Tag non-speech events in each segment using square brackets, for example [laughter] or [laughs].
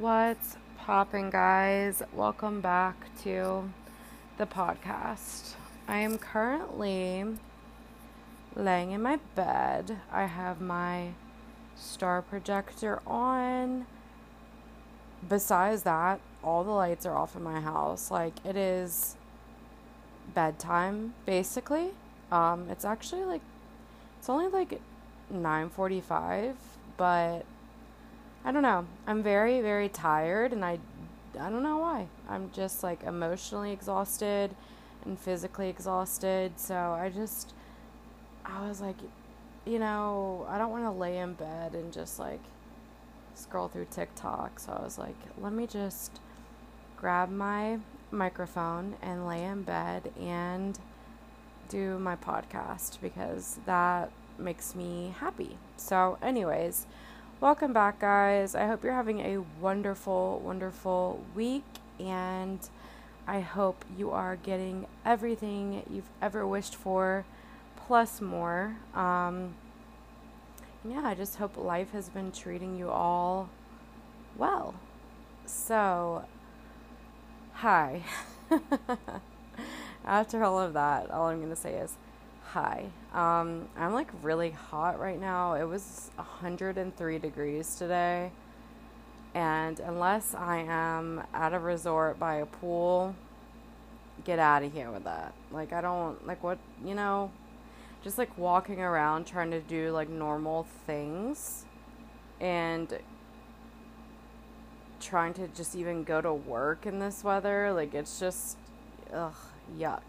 What's popping, guys? Welcome back to the podcast. I am currently laying in my bed. I have my star projector on. Besides that, all the lights are off in my house. Like it is bedtime basically. Um it's actually like it's only like 9:45, but I don't know. I'm very very tired and I I don't know why. I'm just like emotionally exhausted and physically exhausted. So I just I was like you know, I don't want to lay in bed and just like scroll through TikTok. So I was like, let me just grab my microphone and lay in bed and do my podcast because that makes me happy. So, anyways, welcome back, guys. I hope you're having a wonderful, wonderful week, and I hope you are getting everything you've ever wished for, plus more. Um, yeah, I just hope life has been treating you all well. So, hi. [laughs] After all of that, all I'm going to say is hi. Um, I'm like really hot right now. It was 103 degrees today. And unless I am at a resort by a pool, get out of here with that. Like, I don't, like, what, you know, just like walking around trying to do like normal things and trying to just even go to work in this weather. Like, it's just, ugh, yuck.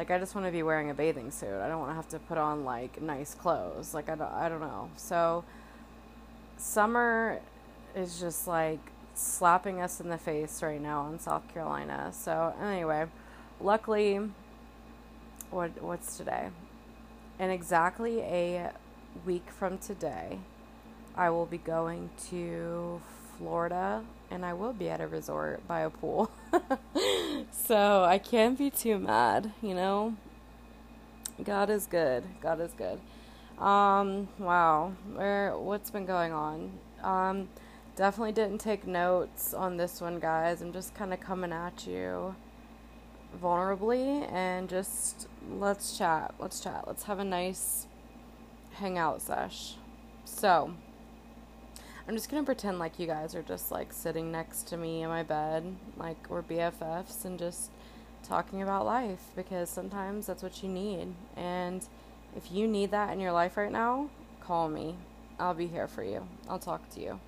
Like, I just want to be wearing a bathing suit. I don't want to have to put on like nice clothes. Like, I don't, I don't know. So, summer is just like slapping us in the face right now in South Carolina. So, anyway, luckily, what what's today? In exactly a week from today, I will be going to Florida and I will be at a resort by a pool. [laughs] so I can't be too mad, you know? God is good. God is good. Um, wow. Where what's been going on? Um, definitely didn't take notes on this one, guys. I'm just kind of coming at you vulnerably and just let's chat. Let's chat. Let's have a nice hangout sesh. So, I'm just gonna pretend like you guys are just like sitting next to me in my bed, like we're BFFs, and just talking about life because sometimes that's what you need. And if you need that in your life right now, call me. I'll be here for you. I'll talk to you.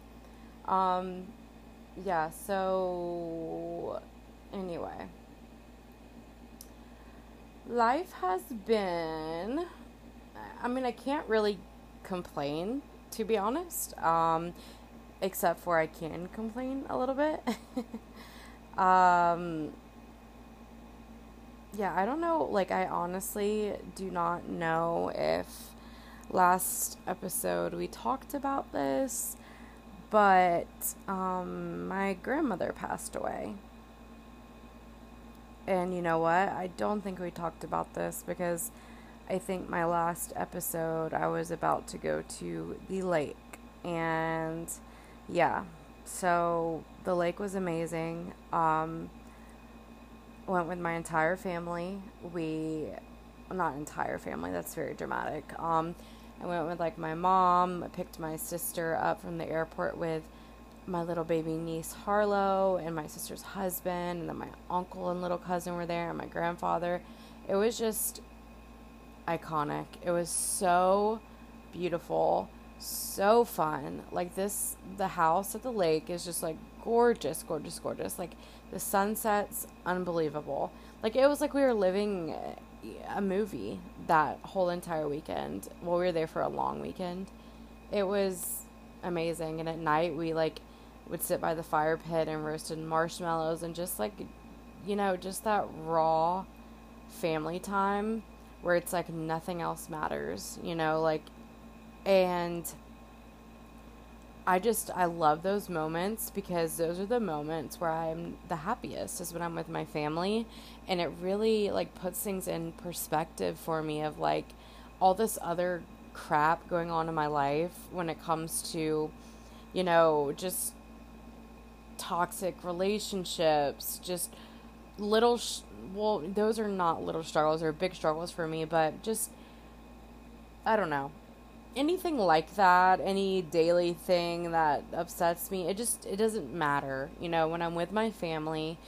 Um, yeah, so anyway, life has been, I mean, I can't really complain to be honest. Um, except for I can complain a little bit. [laughs] um, yeah, I don't know. Like, I honestly do not know if last episode we talked about this, but um, my grandmother passed away. And you know what? I don't think we talked about this because I think my last episode I was about to go to the lake. And yeah, so the lake was amazing. Um, went with my entire family. We, not entire family, that's very dramatic. Um, I went with like my mom, I picked my sister up from the airport with my little baby niece Harlow and my sister's husband, and then my uncle and little cousin were there, and my grandfather. It was just iconic. It was so beautiful, so fun. Like this the house at the lake is just like gorgeous, gorgeous, gorgeous. Like the sunset's unbelievable. Like it was like we were living a movie that whole entire weekend. Well, we were there for a long weekend. It was amazing. And at night we like would sit by the fire pit and roasted marshmallows and just like you know, just that raw family time where it's like nothing else matters, you know, like and I just I love those moments because those are the moments where I'm the happiest is when I'm with my family and it really like puts things in perspective for me of like all this other crap going on in my life when it comes to you know just toxic relationships, just little, sh- well, those are not little struggles, they're big struggles for me, but just, I don't know. Anything like that, any daily thing that upsets me, it just, it doesn't matter. You know, when I'm with my family,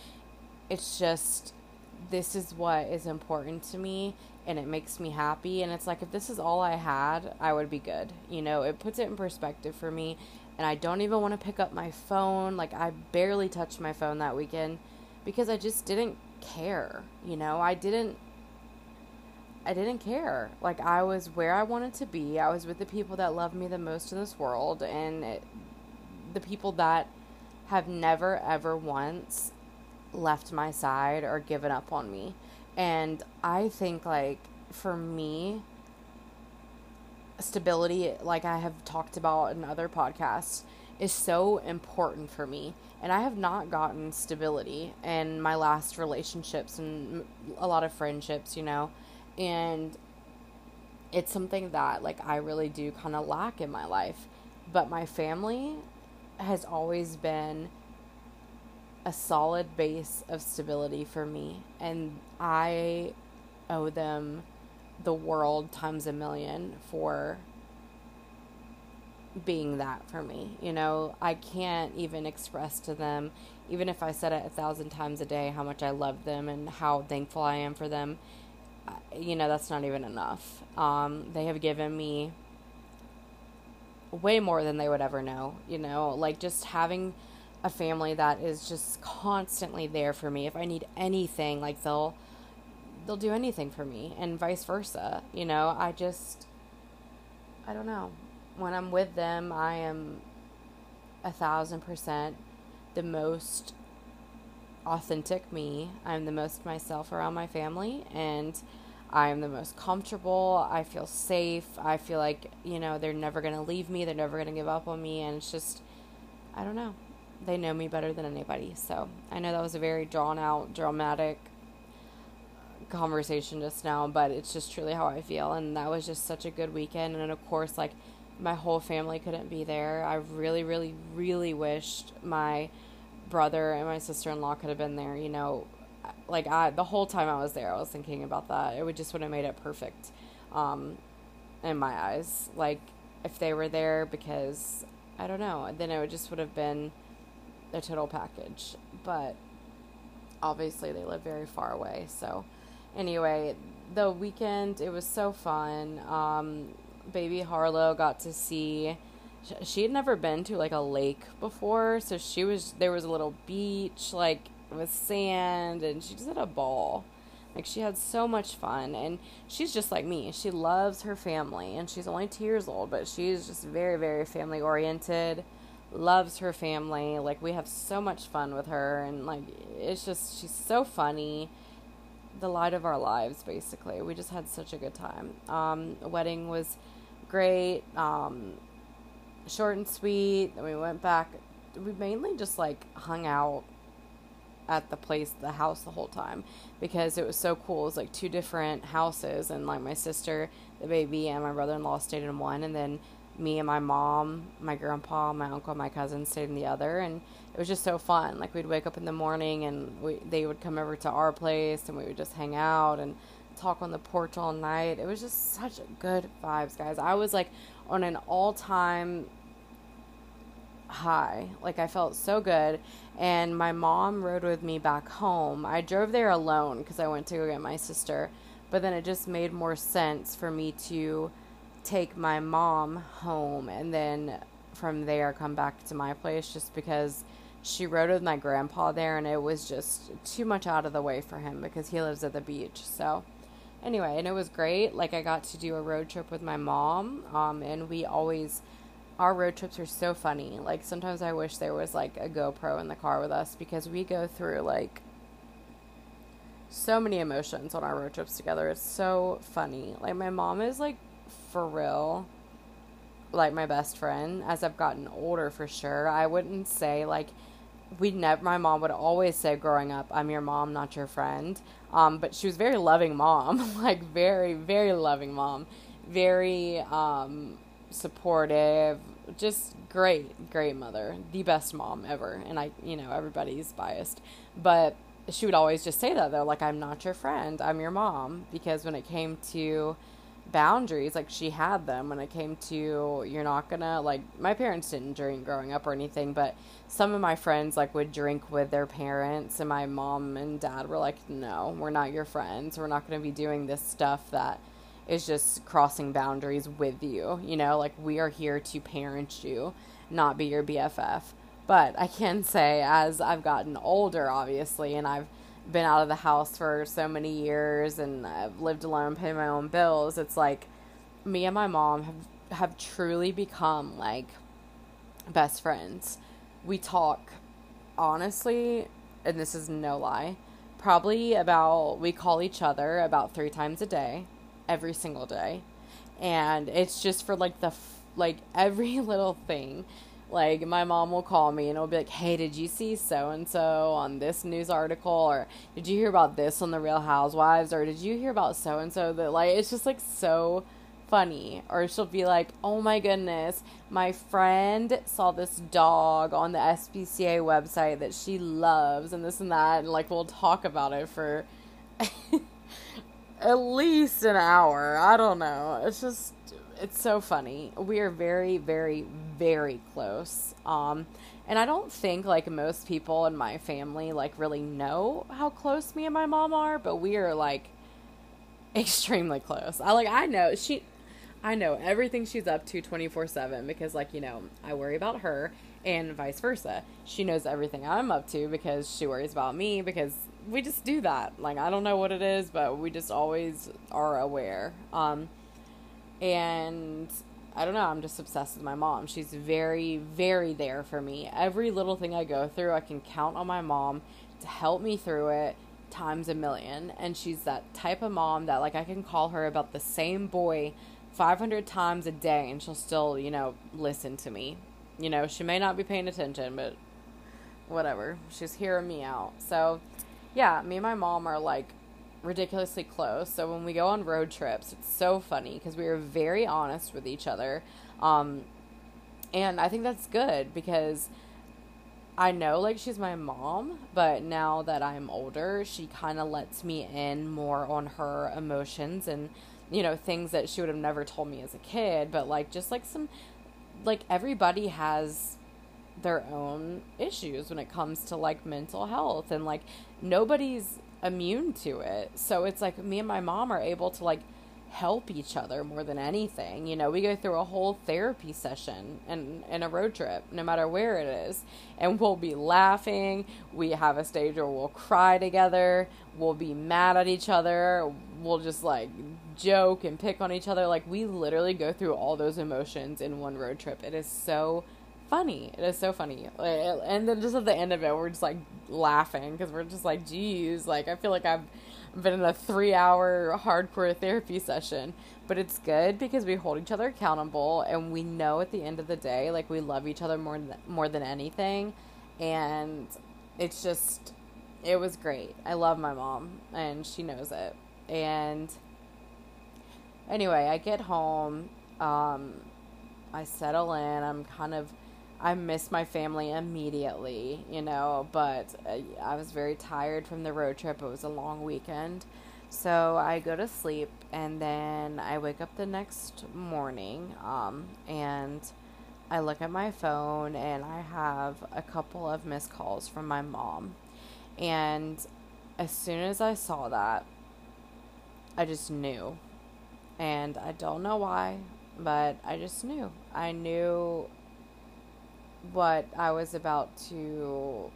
it's just, this is what is important to me and it makes me happy. And it's like, if this is all I had, I would be good. You know, it puts it in perspective for me. And I don't even want to pick up my phone. Like, I barely touched my phone that weekend because I just didn't care. You know, I didn't. I didn't care. Like, I was where I wanted to be. I was with the people that love me the most in this world. And it, the people that have never, ever once left my side or given up on me. And I think, like, for me, stability, like I have talked about in other podcasts, is so important for me. And I have not gotten stability in my last relationships and a lot of friendships, you know. And it's something that, like, I really do kind of lack in my life. But my family has always been a solid base of stability for me. And I owe them the world times a million for being that for me. You know, I can't even express to them, even if I said it a thousand times a day, how much I love them and how thankful I am for them. You know, that's not even enough. Um, they have given me way more than they would ever know. You know, like just having a family that is just constantly there for me. If I need anything, like they'll they'll do anything for me and vice versa. You know, I just I don't know. When I'm with them, I am a thousand percent the most authentic me. I'm the most myself around my family and I am the most comfortable. I feel safe. I feel like, you know, they're never going to leave me. They're never going to give up on me. And it's just, I don't know they know me better than anybody. So I know that was a very drawn out, dramatic conversation just now, but it's just truly how I feel. And that was just such a good weekend. And of course, like my whole family couldn't be there. I really, really, really wished my brother and my sister in law could have been there. You know, like I, the whole time I was there, I was thinking about that. It would just would have made it perfect, um, in my eyes. Like if they were there, because I don't know, then it would just would have been the total package. But obviously, they live very far away. So, anyway, the weekend, it was so fun. Um, baby Harlow got to see. She had never been to like a lake before, so she was there was a little beach like with sand, and she just had a ball. Like she had so much fun, and she's just like me. She loves her family, and she's only two years old, but she's just very, very family oriented loves her family. Like we have so much fun with her and like it's just she's so funny. The light of our lives basically. We just had such a good time. Um wedding was great. Um short and sweet. Then we went back we mainly just like hung out at the place, the house the whole time because it was so cool. It was like two different houses and like my sister, the baby and my brother-in-law stayed in one and then me and my mom, my grandpa, my uncle, my cousin stayed in the other, and it was just so fun. Like we'd wake up in the morning, and we they would come over to our place, and we would just hang out and talk on the porch all night. It was just such good vibes, guys. I was like on an all time high. Like I felt so good. And my mom rode with me back home. I drove there alone because I went to go get my sister. But then it just made more sense for me to take my mom home and then from there come back to my place just because she rode with my grandpa there and it was just too much out of the way for him because he lives at the beach. So anyway, and it was great. Like I got to do a road trip with my mom um and we always our road trips are so funny. Like sometimes I wish there was like a GoPro in the car with us because we go through like so many emotions on our road trips together. It's so funny. Like my mom is like for real like my best friend as I've gotten older for sure. I wouldn't say like we never my mom would always say growing up, I'm your mom, not your friend. Um, but she was very loving mom, [laughs] like very, very loving mom. Very um supportive, just great, great mother, the best mom ever. And I, you know, everybody's biased, but she would always just say that though, like I'm not your friend, I'm your mom. Because when it came to boundaries, like she had them. When it came to you're not gonna like my parents didn't drink growing up or anything, but some of my friends like would drink with their parents, and my mom and dad were like, no, we're not your friends. We're not gonna be doing this stuff that is just crossing boundaries with you. You know, like we are here to parent you, not be your BFF. But I can say, as I've gotten older, obviously, and I've been out of the house for so many years and I've lived alone, pay my own bills, it's like me and my mom have have truly become like best friends. We talk honestly, and this is no lie, probably about we call each other about 3 times a day, every single day. And it's just for like the like every [laughs] little thing like my mom will call me and it'll be like, "Hey, did you see so and so on this news article or did you hear about this on the Real Housewives or did you hear about so and so that like it's just like so funny." Or she'll be like, "Oh my goodness, my friend saw this dog on the SPCA website that she loves and this and that." And like we'll talk about it for [laughs] at least an hour. I don't know. It's just it's so funny. We are very, very, very close. Um, and I don't think like most people in my family like really know how close me and my mom are, but we are like [laughs] extremely close. I like I know she I know everything she's up to 24/7 because like, you know, I worry about her and vice versa. She knows everything I'm up to because she worries about me because we just do that. Like I don't know what it is, but we just always are aware. Um and I don't know, I'm just obsessed with my mom. She's very, very there for me. Every little thing I go through, I can count on my mom to help me through it times a million. And she's that type of mom that, like, I can call her about the same boy 500 times a day and she'll still, you know, listen to me. You know, she may not be paying attention, but whatever. She's hearing me out. So, yeah, me and my mom are like ridiculously close. So when we go on road trips, it's so funny because we are very honest with each other. Um, and I think that's good because I know like she's my mom, but now that I'm older, she kind of lets me in more on her emotions and you know things that she would have never told me as a kid, but like just like some like everybody has their own issues when it comes to like mental health and like nobody's immune to it. So it's like me and my mom are able to like help each other more than anything. You know, we go through a whole therapy session and in a road trip, no matter where it is. And we'll be laughing. We have a stage where we'll cry together. We'll be mad at each other. We'll just like joke and pick on each other. Like we literally go through all those emotions in one road trip. It is so funny. It is so funny. And then just at the end of it, we're just like laughing because we're just like, geez, like I feel like I've been in a three hour hardcore therapy session. But it's good because we hold each other accountable and we know at the end of the day, like we love each other more than, more than anything. And it's just, it was great. I love my mom and she knows it. And anyway, I get home. Um, I settle in. I'm kind of I miss my family immediately, you know, but uh, I was very tired from the road trip. It was a long weekend. So I go to sleep and then I wake up the next morning um, and I look at my phone and I have a couple of missed calls from my mom. And as soon as I saw that, I just knew. And I don't know why, but I just knew. I knew what I was about to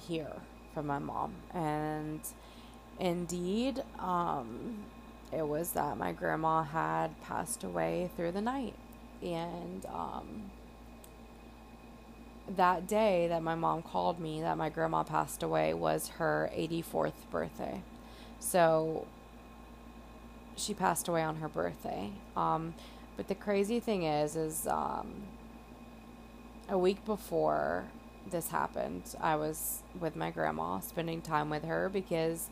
hear from my mom. And indeed, um, it was that my grandma had passed away through the night. And um, that day that my mom called me that my grandma passed away was her 84th birthday. So she passed away on her birthday. Um, but the crazy thing is, is um, a week before this happened, I was with my grandma spending time with her because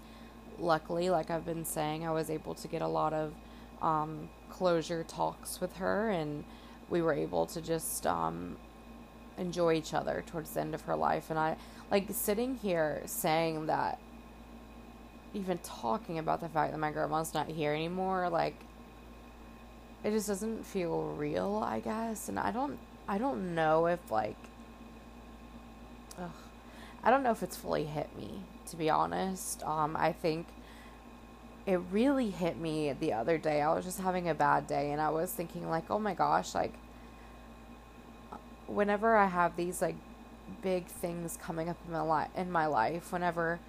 luckily, like I've been saying, I was able to get a lot of um, closure talks with her and we were able to just um, enjoy each other towards the end of her life. And I like sitting here saying that, even talking about the fact that my grandma's not here anymore, like it just doesn't feel real, I guess. And I don't, I don't know if like, ugh, I don't know if it's fully hit me to be honest. Um, I think it really hit me the other day. I was just having a bad day and I was thinking like, "Oh my gosh, like whenever I have these like big things coming up in my life in my life, whenever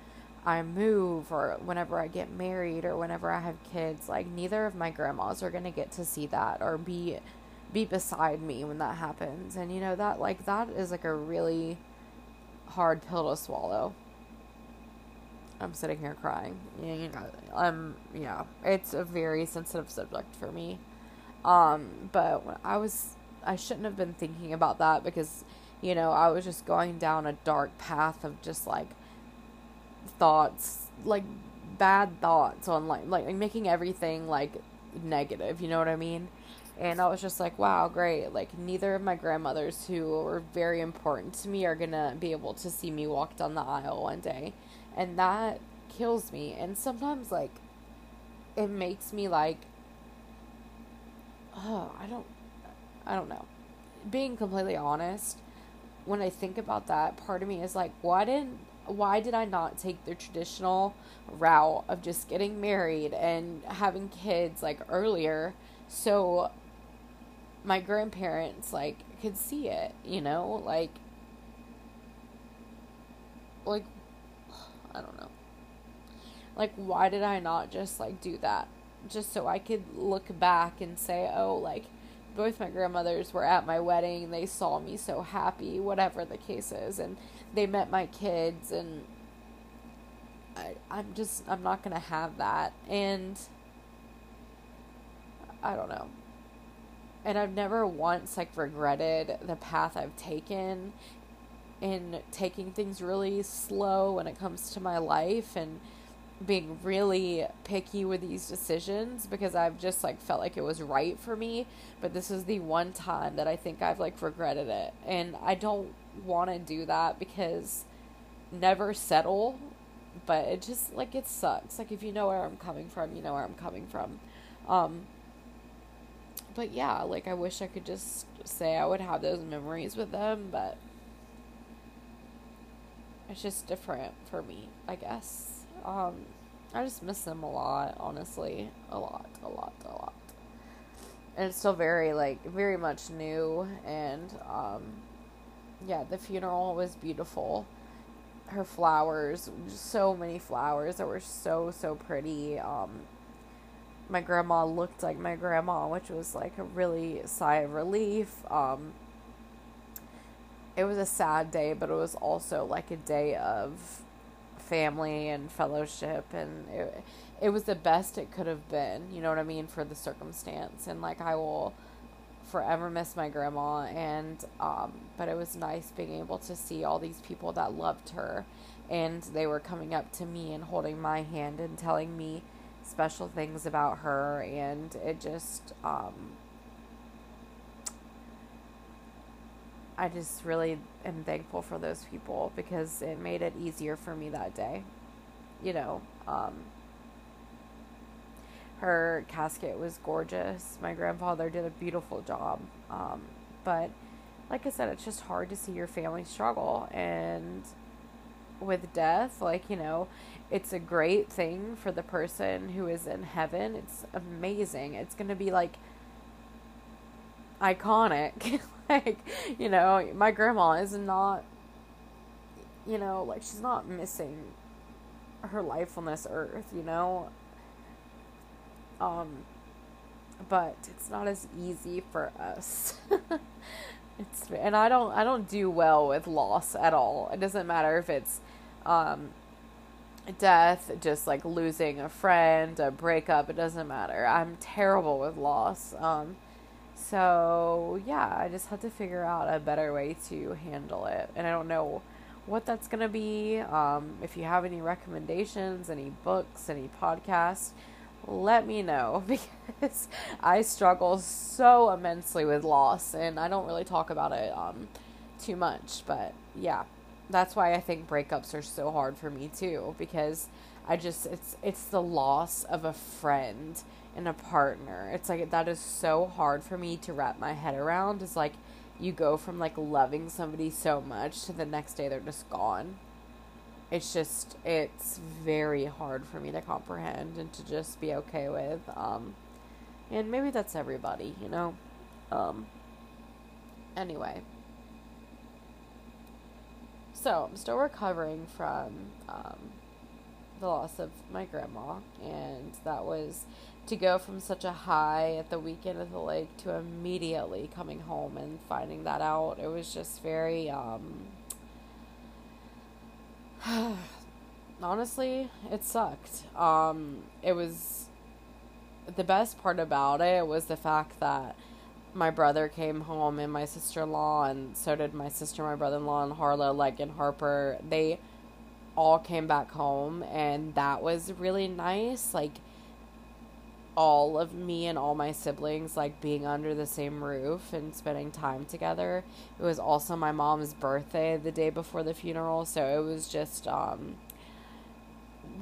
I move or whenever I get married or whenever I have kids, like neither of my grandmas are going to get to see that or be be beside me when that happens. And you know that like that is like a really hard pill to swallow. I'm sitting here crying. You know, um, yeah, it's a very sensitive subject for me. Um, but I was, I shouldn't have been thinking about that because, you know, I was just going down a dark path of just like thoughts, like bad thoughts on like, like making everything like negative. You know what I mean? And I was just like, wow, great. Like, neither of my grandmothers, who were very important to me, are gonna be able to see me walk down the aisle one day and that kills me and sometimes like it makes me like oh i don't i don't know being completely honest when i think about that part of me is like why didn't why did i not take the traditional route of just getting married and having kids like earlier so my grandparents like could see it you know like like I don't know. Like, why did I not just like do that? Just so I could look back and say, oh, like, both my grandmothers were at my wedding. They saw me so happy, whatever the case is. And they met my kids. And I, I'm just, I'm not to have that. And I don't know. And I've never once, like, regretted the path I've taken in taking things really slow when it comes to my life and being really picky with these decisions because I've just like felt like it was right for me, but this is the one time that I think I've like regretted it. And I don't want to do that because never settle, but it just like it sucks. Like if you know where I'm coming from, you know where I'm coming from. Um but yeah, like I wish I could just say I would have those memories with them, but it's just different for me, I guess. Um, I just miss them a lot, honestly. A lot, a lot, a lot. And it's still very, like, very much new. And, um, yeah, the funeral was beautiful. Her flowers, so many flowers that were so, so pretty. Um, my grandma looked like my grandma, which was like a really sigh of relief. Um, it was a sad day, but it was also like a day of family and fellowship and it, it was the best it could have been, you know what I mean, for the circumstance. And like I will forever miss my grandma and um but it was nice being able to see all these people that loved her and they were coming up to me and holding my hand and telling me special things about her and it just um I just really am thankful for those people because it made it easier for me that day. You know, um, her casket was gorgeous. My grandfather did a beautiful job. Um, but like I said, it's just hard to see your family struggle. And with death, like, you know, it's a great thing for the person who is in heaven. It's amazing. It's going to be like iconic. [laughs] like, you know, my grandma is not, you know, like she's not missing her life on this earth, you know. Um, but it's not as easy for us. [laughs] it's and I don't I don't do well with loss at all. It doesn't matter if it's um death, just like losing a friend, a breakup, it doesn't matter. I'm terrible with loss. Um so, yeah, I just had to figure out a better way to handle it. And I don't know what that's to be. Um, if you have any recommendations, any books, any podcasts, let me know [laughs] because I struggle so immensely with loss and I don't really talk about it um too much, but yeah. That's why I think breakups are so hard for me too because I just it's it's the loss of a friend and a partner. It's like that is so hard for me to wrap my head around. Is like you go from like loving somebody so much to the next day they're just gone. It's just it's very hard for me to comprehend and to just be okay with. Um and maybe that's everybody, you know. Um anyway. So, I'm still recovering from um the loss of my grandma, and that was to go from such a high at the weekend at the lake to immediately coming home and finding that out. It was just very, um, [sighs] honestly, it sucked. Um, it was the best part about it was the fact that my brother came home and my sister in law, and so did my sister, my brother in law, and Harlow, like, and Harper. They all came back home and that was really nice like all of me and all my siblings like being under the same roof and spending time together it was also my mom's birthday the day before the funeral so it was just um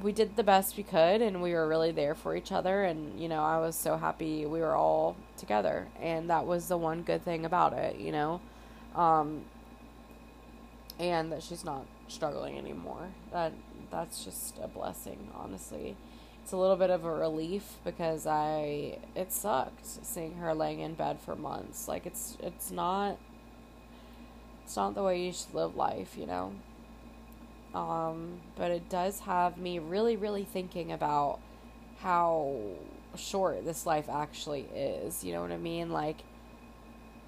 we did the best we could and we were really there for each other and you know I was so happy we were all together and that was the one good thing about it you know um and that she's not struggling anymore. That that's just a blessing, honestly. It's a little bit of a relief because I it sucked seeing her laying in bed for months. Like it's it's not it's not the way you should live life, you know. Um, but it does have me really, really thinking about how short this life actually is. You know what I mean? Like,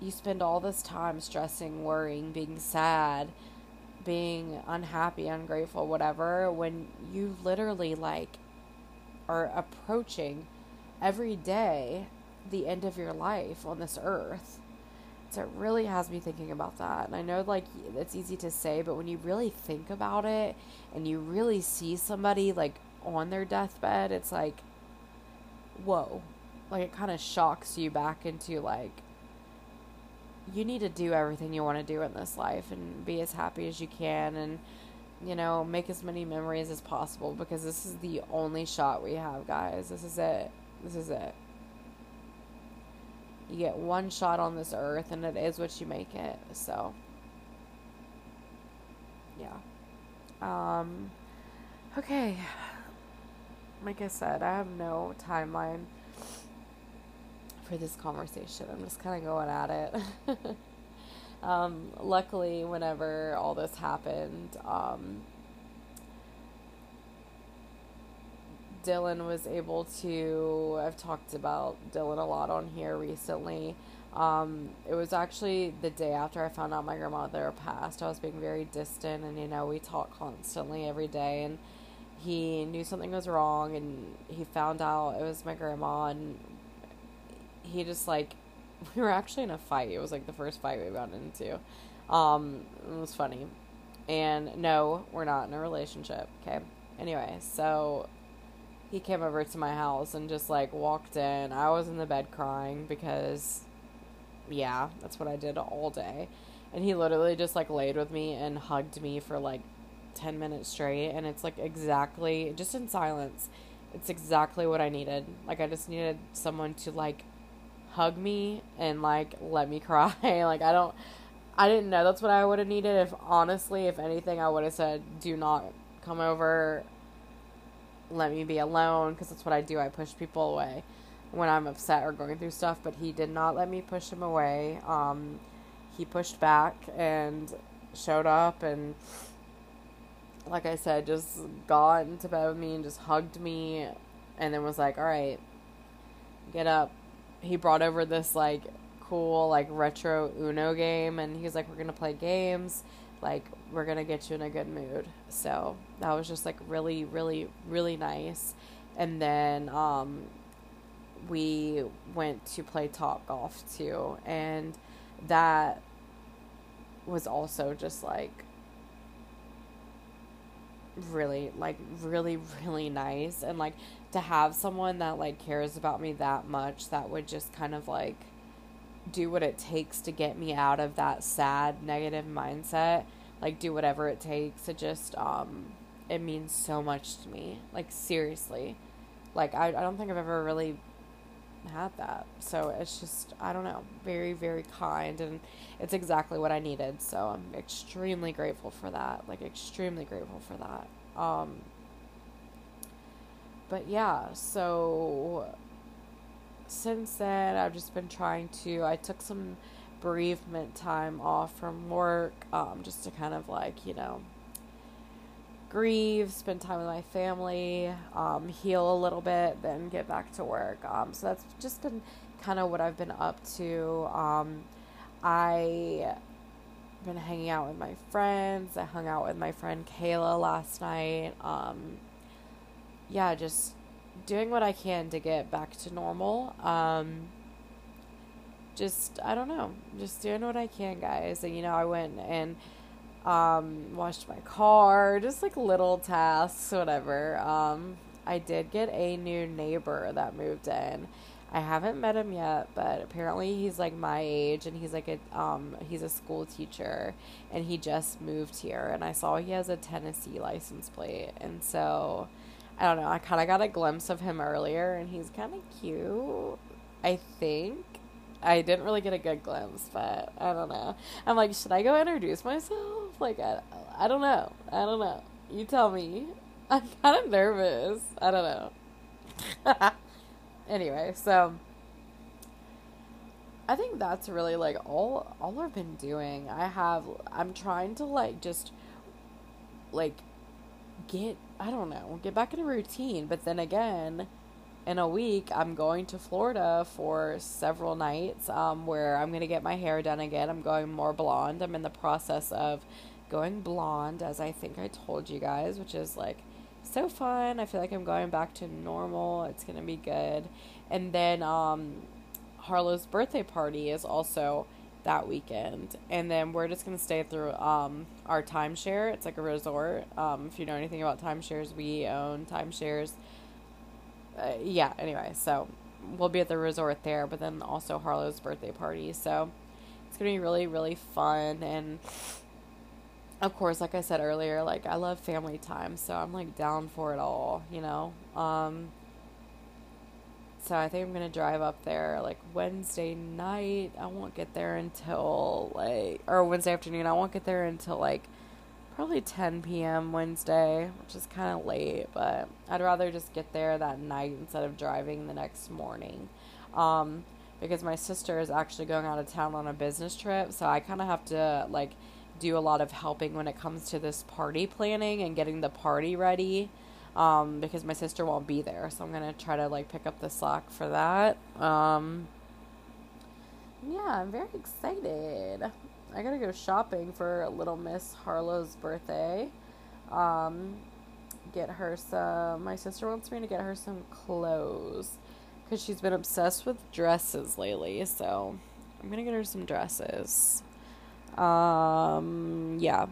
you spend all this time stressing, worrying, being sad, being unhappy, ungrateful, whatever, when you literally like are approaching every day the end of your life on this earth. So it really has me thinking about that. And I know like it's easy to say, but when you really think about it and you really see somebody like on their deathbed, it's like whoa. Like it kind of shocks you back into like you need to do everything you want to do in this life and be as happy as you can and you know make as many memories as possible because this is the only shot we have guys. This is it. This is it. You get one shot on this earth and it is what you make it so. Yeah. Um okay. Like i said i have no timeline for this conversation. I'm just kind of going at it. [laughs] um, luckily, whenever all this happened, um, Dylan was able to. I've talked about Dylan a lot on here recently. Um, it was actually the day after I found out my grandmother passed. I was being very distant, and you know, we talk constantly every day. And he knew something was wrong, and he found out it was my grandma, and he just like [laughs] we were actually in a fight. It was like the first fight we got into. Um, it was funny. And no, we're not in a relationship. Okay. Anyway, so he came over to my house and just like walked in. I was in the bed crying because, yeah, that's what I did all day. And he literally just like laid with me and hugged me for like 10 minutes straight. And it's like exactly, just in silence, it's exactly what I needed. Like, I just needed someone to like hug me and like let me [laughs] cry. like I don't I didn't know that's what I would have needed if honestly if anything I would have said do not come over let me be alone because that's what I do. I push people away when I'm upset or going through stuff, but he did not let me push him away. Um he pushed back and showed up and like I said, just got into bed with me and just hugged me and then was like, All right, get up, he brought over this like cool like retro Uno game, and he's like, "We're gonna play games." Like we're gonna get you in a good mood. So that was just like really, really, really nice. And then um, we went to play top golf too, and that was also just like really like really really nice and like to have someone that like cares about me that much that would just kind of like do what it takes to get me out of that sad negative mindset like do whatever it takes it just um it means so much to me. Like seriously. Like i, I don't think i've ever really had that. So it's just i don't know. Very very kind and it's exactly what i needed. So i'm extremely grateful for that. Like extremely grateful for that. Um but yeah so since then i've just been trying to i took some bereavement time off from work um, just to kind of like, you know, grieve, spend time with my family, um, heal a little bit, then get back to work. Um, so that's just been kind of what I've been up to. Um, I been hanging out with my friends. I hung out with my friend Kayla last night. Yeah, just doing what I can to get back to normal. Um, just I don't know, just doing what I can, guys. And you know, I went and um, washed my car, just like little tasks, whatever. Um, I did get a new neighbor that moved in. I haven't met him yet, but apparently he's like my age and he's like a um he's a school teacher and he just moved here and I saw he has a Tennessee license plate and so I don't know, I kind of got a glimpse of him earlier and he's kind of cute. I think I didn't really get a good glimpse, but I don't know. I'm like, should I go introduce myself? Like, I, I don't know. I don't know. You tell me. [laughs] I'm kind of nervous. I don't know. [laughs] anyway, so I think that's really like all all I've been doing. I have I'm trying to like just like get I don't know, get back in a routine, but then again, in a week, I'm going to Florida for several nights um, where I'm going to get my hair done again. I'm going more blonde. I'm in the process of going blonde, as I think I told you guys, which is like so fun. I feel like I'm going back to normal. It's going to be good. And then um, Harlow's birthday party is also that weekend. And then we're just going to stay through um, our timeshare. It's like a resort. Um, if you know anything about timeshares, we own timeshares uh, yeah, anyway, so we'll be at the resort there, but then also Harlow's birthday party. So it's going to be really, really fun. And of course, like I said earlier, like I love family time, so I'm like down for it all, you know? Um, so I think I'm going to drive up there like Wednesday night. I won't get there until like, or Wednesday afternoon. I won't get there until like probably 10 p.m. Wednesday, which is kind of late, but I'd rather just get there that night instead of driving the next morning. Um, because my sister is actually going out of town on a business trip, so I kind of have to like do a lot of helping when it comes to this party planning and getting the party ready. Um, because my sister won't be there, so I'm gonna try to like pick up the slack for that. Um, yeah, I'm very excited. I gotta go shopping for little Miss Harlow's birthday. Um, get her some. My sister wants me to get her some clothes because she's been obsessed with dresses lately. So I'm gonna get her some dresses. Um, yeah,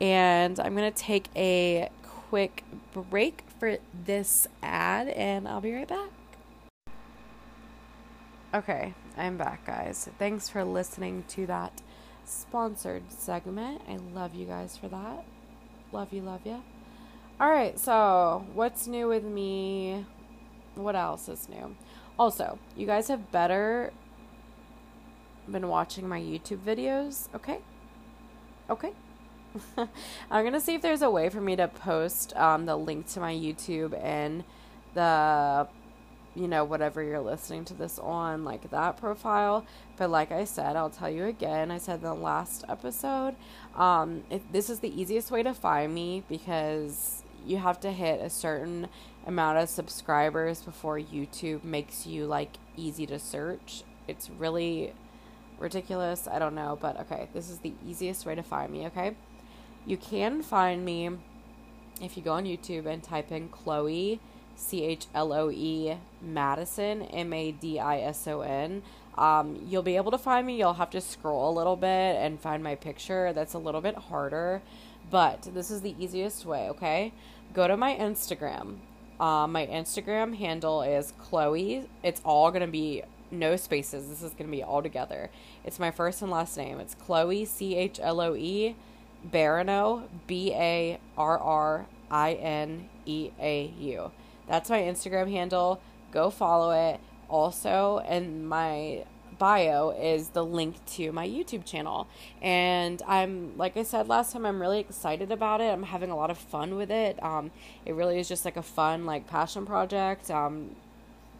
and I'm gonna take a quick break for this ad, and I'll be right back. Okay, I'm back, guys. Thanks for listening to that sponsored segment. I love you guys for that. Love you, love you. All right, so what's new with me? What else is new? Also, you guys have better been watching my YouTube videos, okay? Okay. [laughs] I'm to see if there's a way for me to post um, the link to my YouTube and the you know, whatever you're listening to this on, like that profile. But like I said, I'll tell you again, I said in the last episode, um, this is the easiest way to find me because you have to hit a certain amount of subscribers before YouTube makes you like easy to search. It's really ridiculous. I don't know, but okay, this is the easiest way to find me, okay? You can find me if you go on YouTube and type in Chloe C H L O E Madison, M A D I S O N. Um, you'll be able to find me. You'll have to scroll a little bit and find my picture. That's a little bit harder, but this is the easiest way, okay? Go to my Instagram. Uh, my Instagram handle is Chloe. It's all going to be no spaces. This is going to be all together. It's my first and last name. It's Chloe, C H L O E, Barrineau, B A R R I N E A U. That's my Instagram handle. Go follow it. Also, and my bio is the link to my YouTube channel. And I'm, like I said last time, I'm really excited about it. I'm having a lot of fun with it. Um, it really is just like a fun, like, passion project um,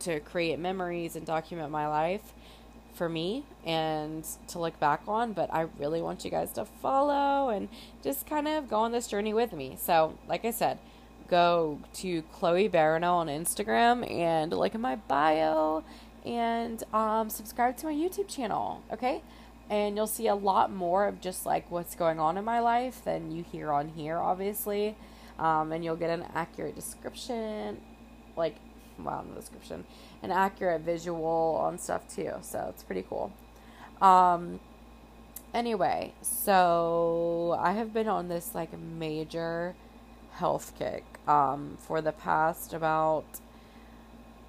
to create memories and document my life for me and to look back on. But I really want you guys to follow and just kind of go on this journey with me. So, like I said, go to Chloe Barrineau on Instagram and at my bio and um, subscribe to my YouTube channel, okay? And you'll see a lot more of just like what's going on in my life than you hear on here, obviously. Um, and you'll get an accurate description, like, well, no description, an accurate visual on stuff too. So it's pretty cool. Um, anyway, so I have been on this like major health kick um, for the past about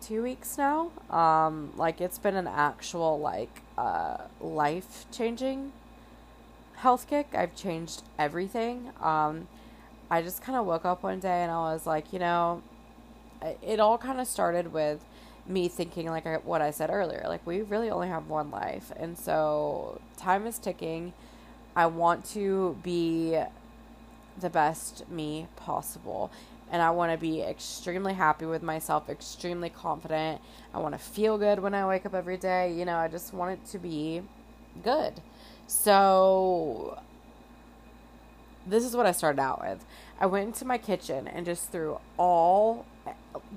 two weeks now. Um, like it's been an actual like uh, life changing health kick. I've changed everything. Um, I just kind of woke up one day and I was like, you know, it all kind of started with me thinking like what I said earlier, like we really only have one life, and so time is ticking. I want to be the best me possible and I want to be extremely happy with myself, extremely confident. I want to feel good when I wake up every day. You know, I just want it to be good. So, this is what I started out with. I went into my kitchen and just threw all,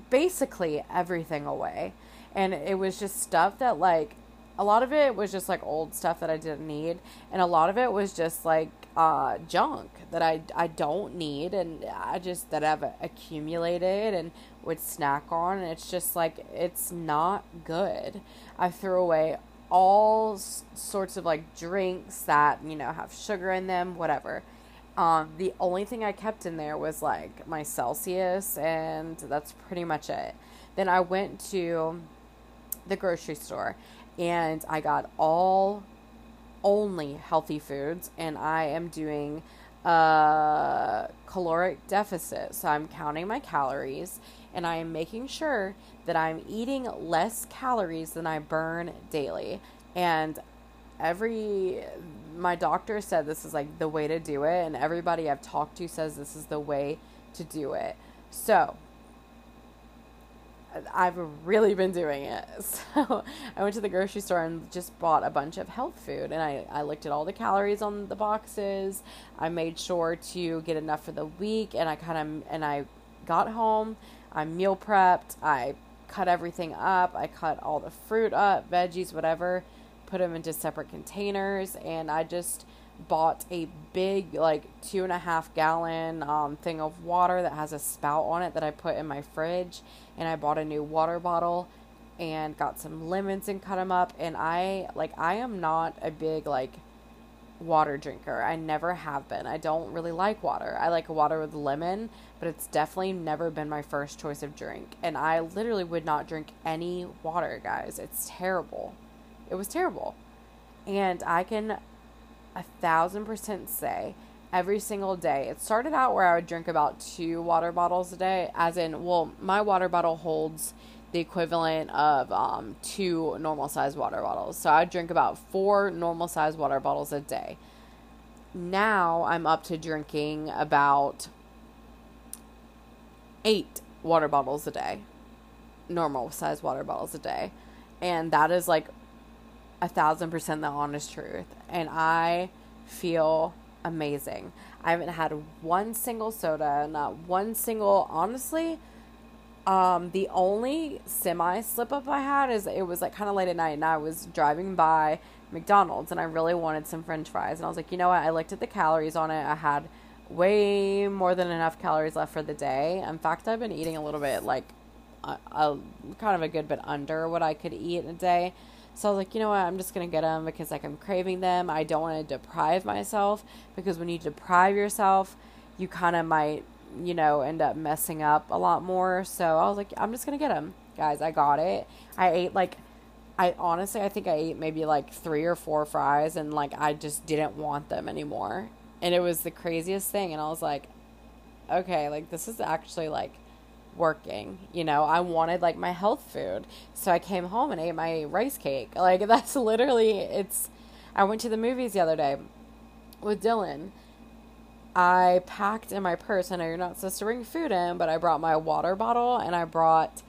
basically everything away. And it was just stuff that, like, a lot of it was just like old stuff that I didn't need. And a lot of it was just like uh, junk that I, I don't need and I just that I've accumulated and would snack on and it's just like it's not good. I threw away all sorts of like drinks that you know have sugar in them, whatever. Um, the only thing I kept in there was like my Celsius, and that's pretty much it. Then I went to the grocery store and I got all only healthy foods, and I am doing a caloric deficit. So I'm counting my calories and I am making sure that I'm eating less calories than I burn daily. And every my doctor said this is like the way to do it and everybody I've talked to says this is the way to do it. So, I've really been doing it. [laughs] So I went to the grocery store and just bought a bunch of health food and I, I looked at all the calories on the boxes. I made sure to get enough for the week and I kind of and I got home. I meal prepped. I cut everything up. I cut all the fruit up, veggies, whatever, put them into separate containers and I just bought a big like two and a half gallon um, thing of water that has a spout on it that I put in my fridge and I bought a new water bottle and got some lemons and cut them up and I like I am not a big like water drinker. I never have been. I don't really like water. I like water with lemon, but it's definitely never been my first choice of drink. And I literally would not drink any water, guys. It's terrible. It was terrible. And I can a thousand percent say every single day. It started out where I would drink about two water bottles a day, as in, well, my water bottle holds the equivalent of um, two normal size water bottles. So I drink about four normal size water bottles a day. Now I'm up to drinking about eight water bottles a day, normal size water bottles a day. And that is like a thousand percent the honest truth. And I feel amazing. I haven't had one single soda, not one single, honestly. Um, the only semi slip up I had is it was like kind of late at night and I was driving by McDonald's and I really wanted some french fries. And I was like, you know what? I looked at the calories on it. I had way more than enough calories left for the day. In fact, I've been eating a little bit like a, a kind of a good bit under what I could eat in a day. So I was like, you know what? I'm just going to get them because like I'm craving them. I don't want to deprive myself because when you deprive yourself, you kind of might, you know, end up messing up a lot more. So I was like, I'm just going to get them. Guys, I got it. I ate like I honestly I think I ate maybe like 3 or 4 fries and like I just didn't want them anymore. And it was the craziest thing and I was like, okay, like this is actually like working. You know, I wanted like my health food. So I came home and ate my rice cake. [laughs] Like that's literally it's I went to the movies the other day with Dylan. I packed in my purse. I know you're not supposed to bring food in, but I brought my water bottle and I brought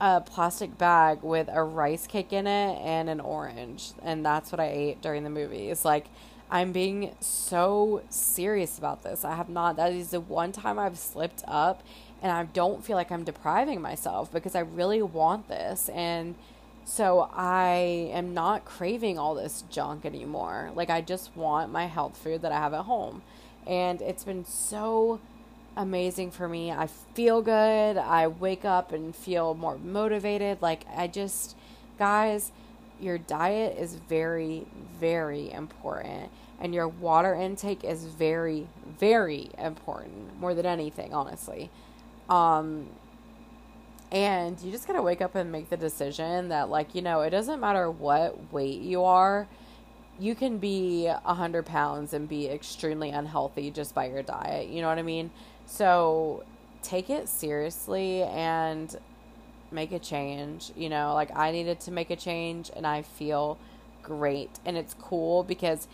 a plastic bag with a rice cake in it and an orange. And that's what I ate during the movies. Like I'm being so serious about this. I have not that is the one time I've slipped up and I don't feel like I'm depriving myself because I really want this and so I am not craving all this junk anymore. Like I just want my health food that I have at home. And it's been so amazing for me. I feel good. I wake up and feel more motivated. Like I just guys, your diet is very very important and your water intake is very very important more than anything, honestly. Um, and you just got to wake up and make the decision that, like, you know, it doesn't matter what weight you are, you can be 100 pounds and be extremely unhealthy just by your diet. You know what I mean? So take it seriously and make a change. You know, like, I needed to make a change and I feel great. And it's cool because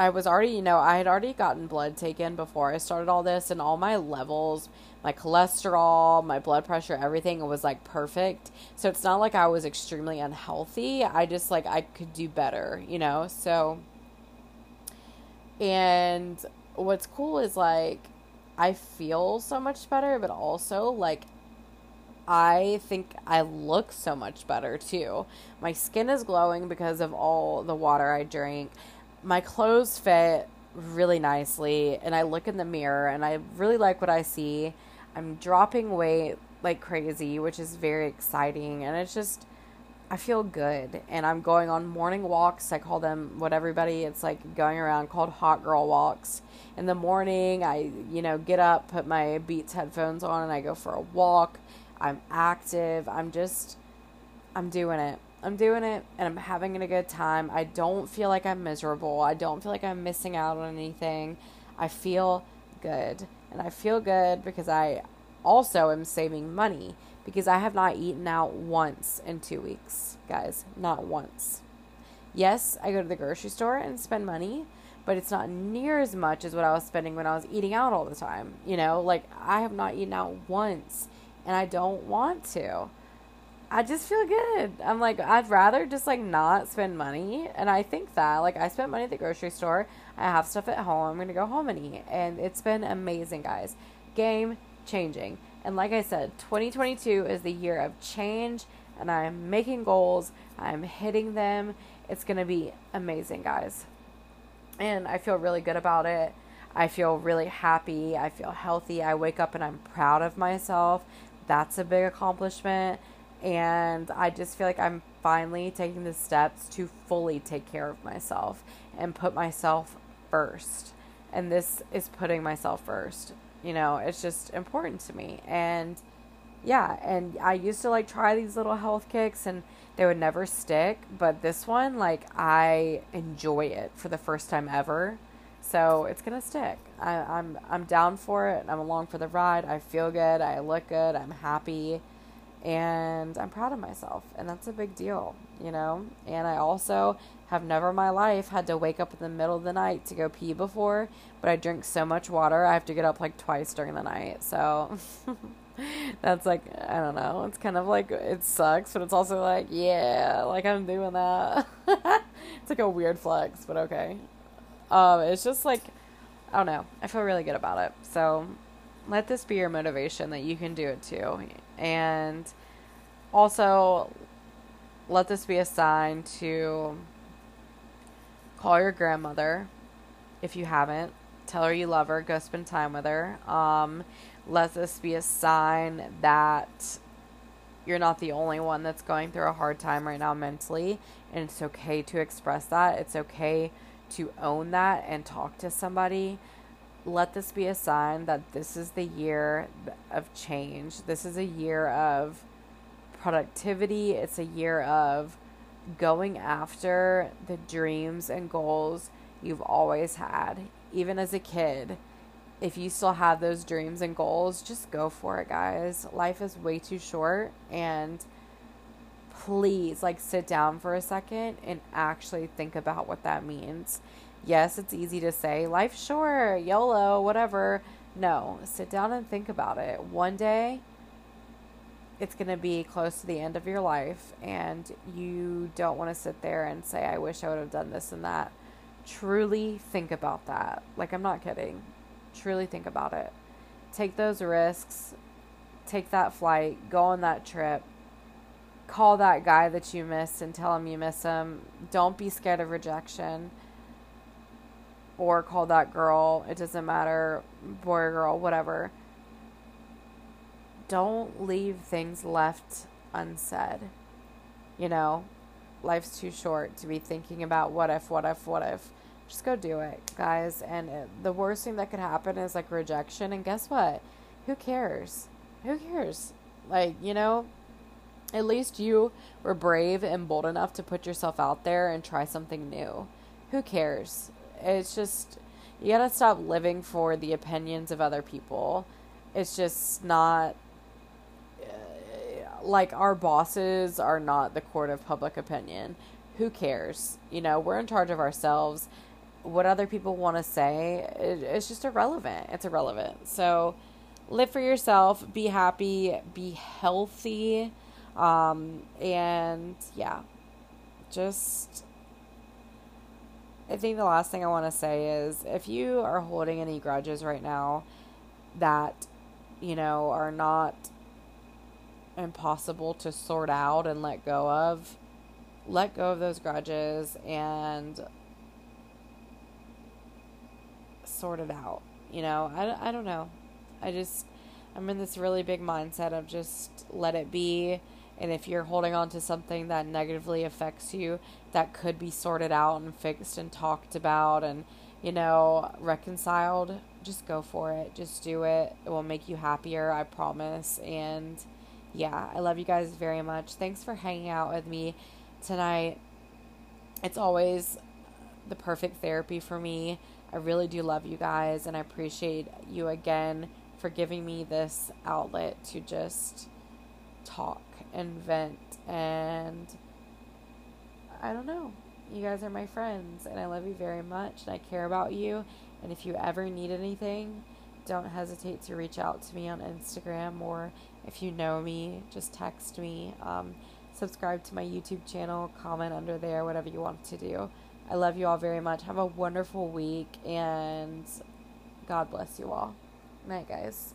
I was already, you know, I had already gotten blood taken before I started all this, and all my levels my cholesterol, my blood pressure, everything was like perfect. So it's not like I was extremely unhealthy. I just like I could do better, you know? So and what's cool is like I feel so much better, but also like I think I look so much better too. My skin is glowing because of all the water I drink. My clothes fit really nicely and I look in the mirror and I really like what I see I'm dropping weight like crazy, which is very exciting. And it's just, I feel good. And I'm going on morning walks. I call them what everybody, it's like going around called hot girl walks. In the morning, I, you know, get up, put my Beats headphones on, and I go for a walk. I'm active. I'm just, I'm doing it. I'm doing it and I'm having a good time. I don't feel like I'm miserable. I don't feel like I'm missing out on anything. I feel good. And I feel good because I also am saving money because I have not eaten out once in two weeks, guys. Not once. Yes, I go to the grocery store and spend money, but it's not near as much as what I was spending when I was eating out all the time. You know, like I have not eaten out once and I don't want to. I just feel good. I'm like, I'd rather just like not spend money. And I think that, like, I spent money at the grocery store. I have stuff at home. I'm going to go home and eat. And it's been amazing, guys. Game changing. And like I said, 2022 is the year of change. And I'm making goals, I'm hitting them. It's going to be amazing, guys. And I feel really good about it. I feel really happy. I feel healthy. I wake up and I'm proud of myself. That's a big accomplishment and I just feel like I'm finally taking the steps to fully take care of myself and put myself first. And this is putting myself first. You know, it's just important to me. And yeah, and I used to like try these little health kicks and they would never stick, but this one like I enjoy it for the first time ever. So it's gonna stick. I, I'm I'm down for it. I'm along for the ride. I feel good. I look good. I'm happy and I'm proud of myself, and that's a big deal, you know. And I also have never in my life had to wake up in the middle of the night to go pee before, but I drink so much water, I have to get up like twice during the night. So [laughs] that's like, I don't know, it's kind of like it sucks, but it's also like, yeah, like I'm doing that. [laughs] it's like a weird flex, but okay. Um, it's just like, I don't know, I feel really good about it. So let this be your motivation that you can do it too. And also, let this be a sign to call your grandmother if you haven't. Tell her you love her. Go spend time with her. Um, let this be a sign that you're not the only one that's going through a hard time right now mentally, and it's okay to express that. It's okay to own that and talk to somebody. Let this be a sign that this is the year of change. This is a year of productivity. It's a year of going after the dreams and goals you've always had, even as a kid. If you still have those dreams and goals, just go for it, guys. Life is way too short, and please, like, sit down for a second and actually think about what that means. Yes, it's easy to say, life short, YOLO, whatever. No, sit down and think about it. One day, it's going to be close to the end of your life, and you don't want to sit there and say, I wish I would have done this and that. Truly think about that. Like, I'm not kidding. Truly think about it. Take those risks, take that flight, go on that trip, call that guy that you miss and tell him you miss him. Don't be scared of rejection. Or call that girl, it doesn't matter, boy or girl, whatever don't leave things left unsaid. You know, life's too short to be thinking about what if, what if, what if. Just go do it, guys. And it, the worst thing that could happen is like rejection. And guess what? Who cares? Who cares? Like, you know, at least you were brave and bold enough to put yourself out there and try something new. Who cares? It's just, you gotta stop living for the opinions of other people. It's just not like our bosses are not the court of public opinion. Who cares? You know, we're in charge of ourselves. What other people want to say, it, it's just irrelevant. It's irrelevant. So live for yourself, be happy, be healthy. Um, and yeah, just I think the last thing I want to say is if you are holding any grudges right now that, you know, are not impossible to sort out and let go of, let go of those grudges and sort it out. You know, I, I don't know. I just, I'm in this really big mindset of just let it be. And if you're holding on to something that negatively affects you, that could be sorted out and fixed and talked about and, you know, reconciled, just go for it. Just do it. It will make you happier, I promise. And, yeah, I love you guys very much. Thanks for hanging out with me tonight. It's always the perfect therapy for me. I really do love you guys, and I appreciate you again for giving me this outlet to just talk and vent. And I don't know. You guys are my friends, and I love you very much, and I care about you. And if you ever need anything, don't hesitate to reach out to me on Instagram or if you know me, just text me. Um, subscribe to my YouTube channel, comment under there, whatever you want to do. I love you all very much. Have a wonderful week and God bless you all. Night, guys.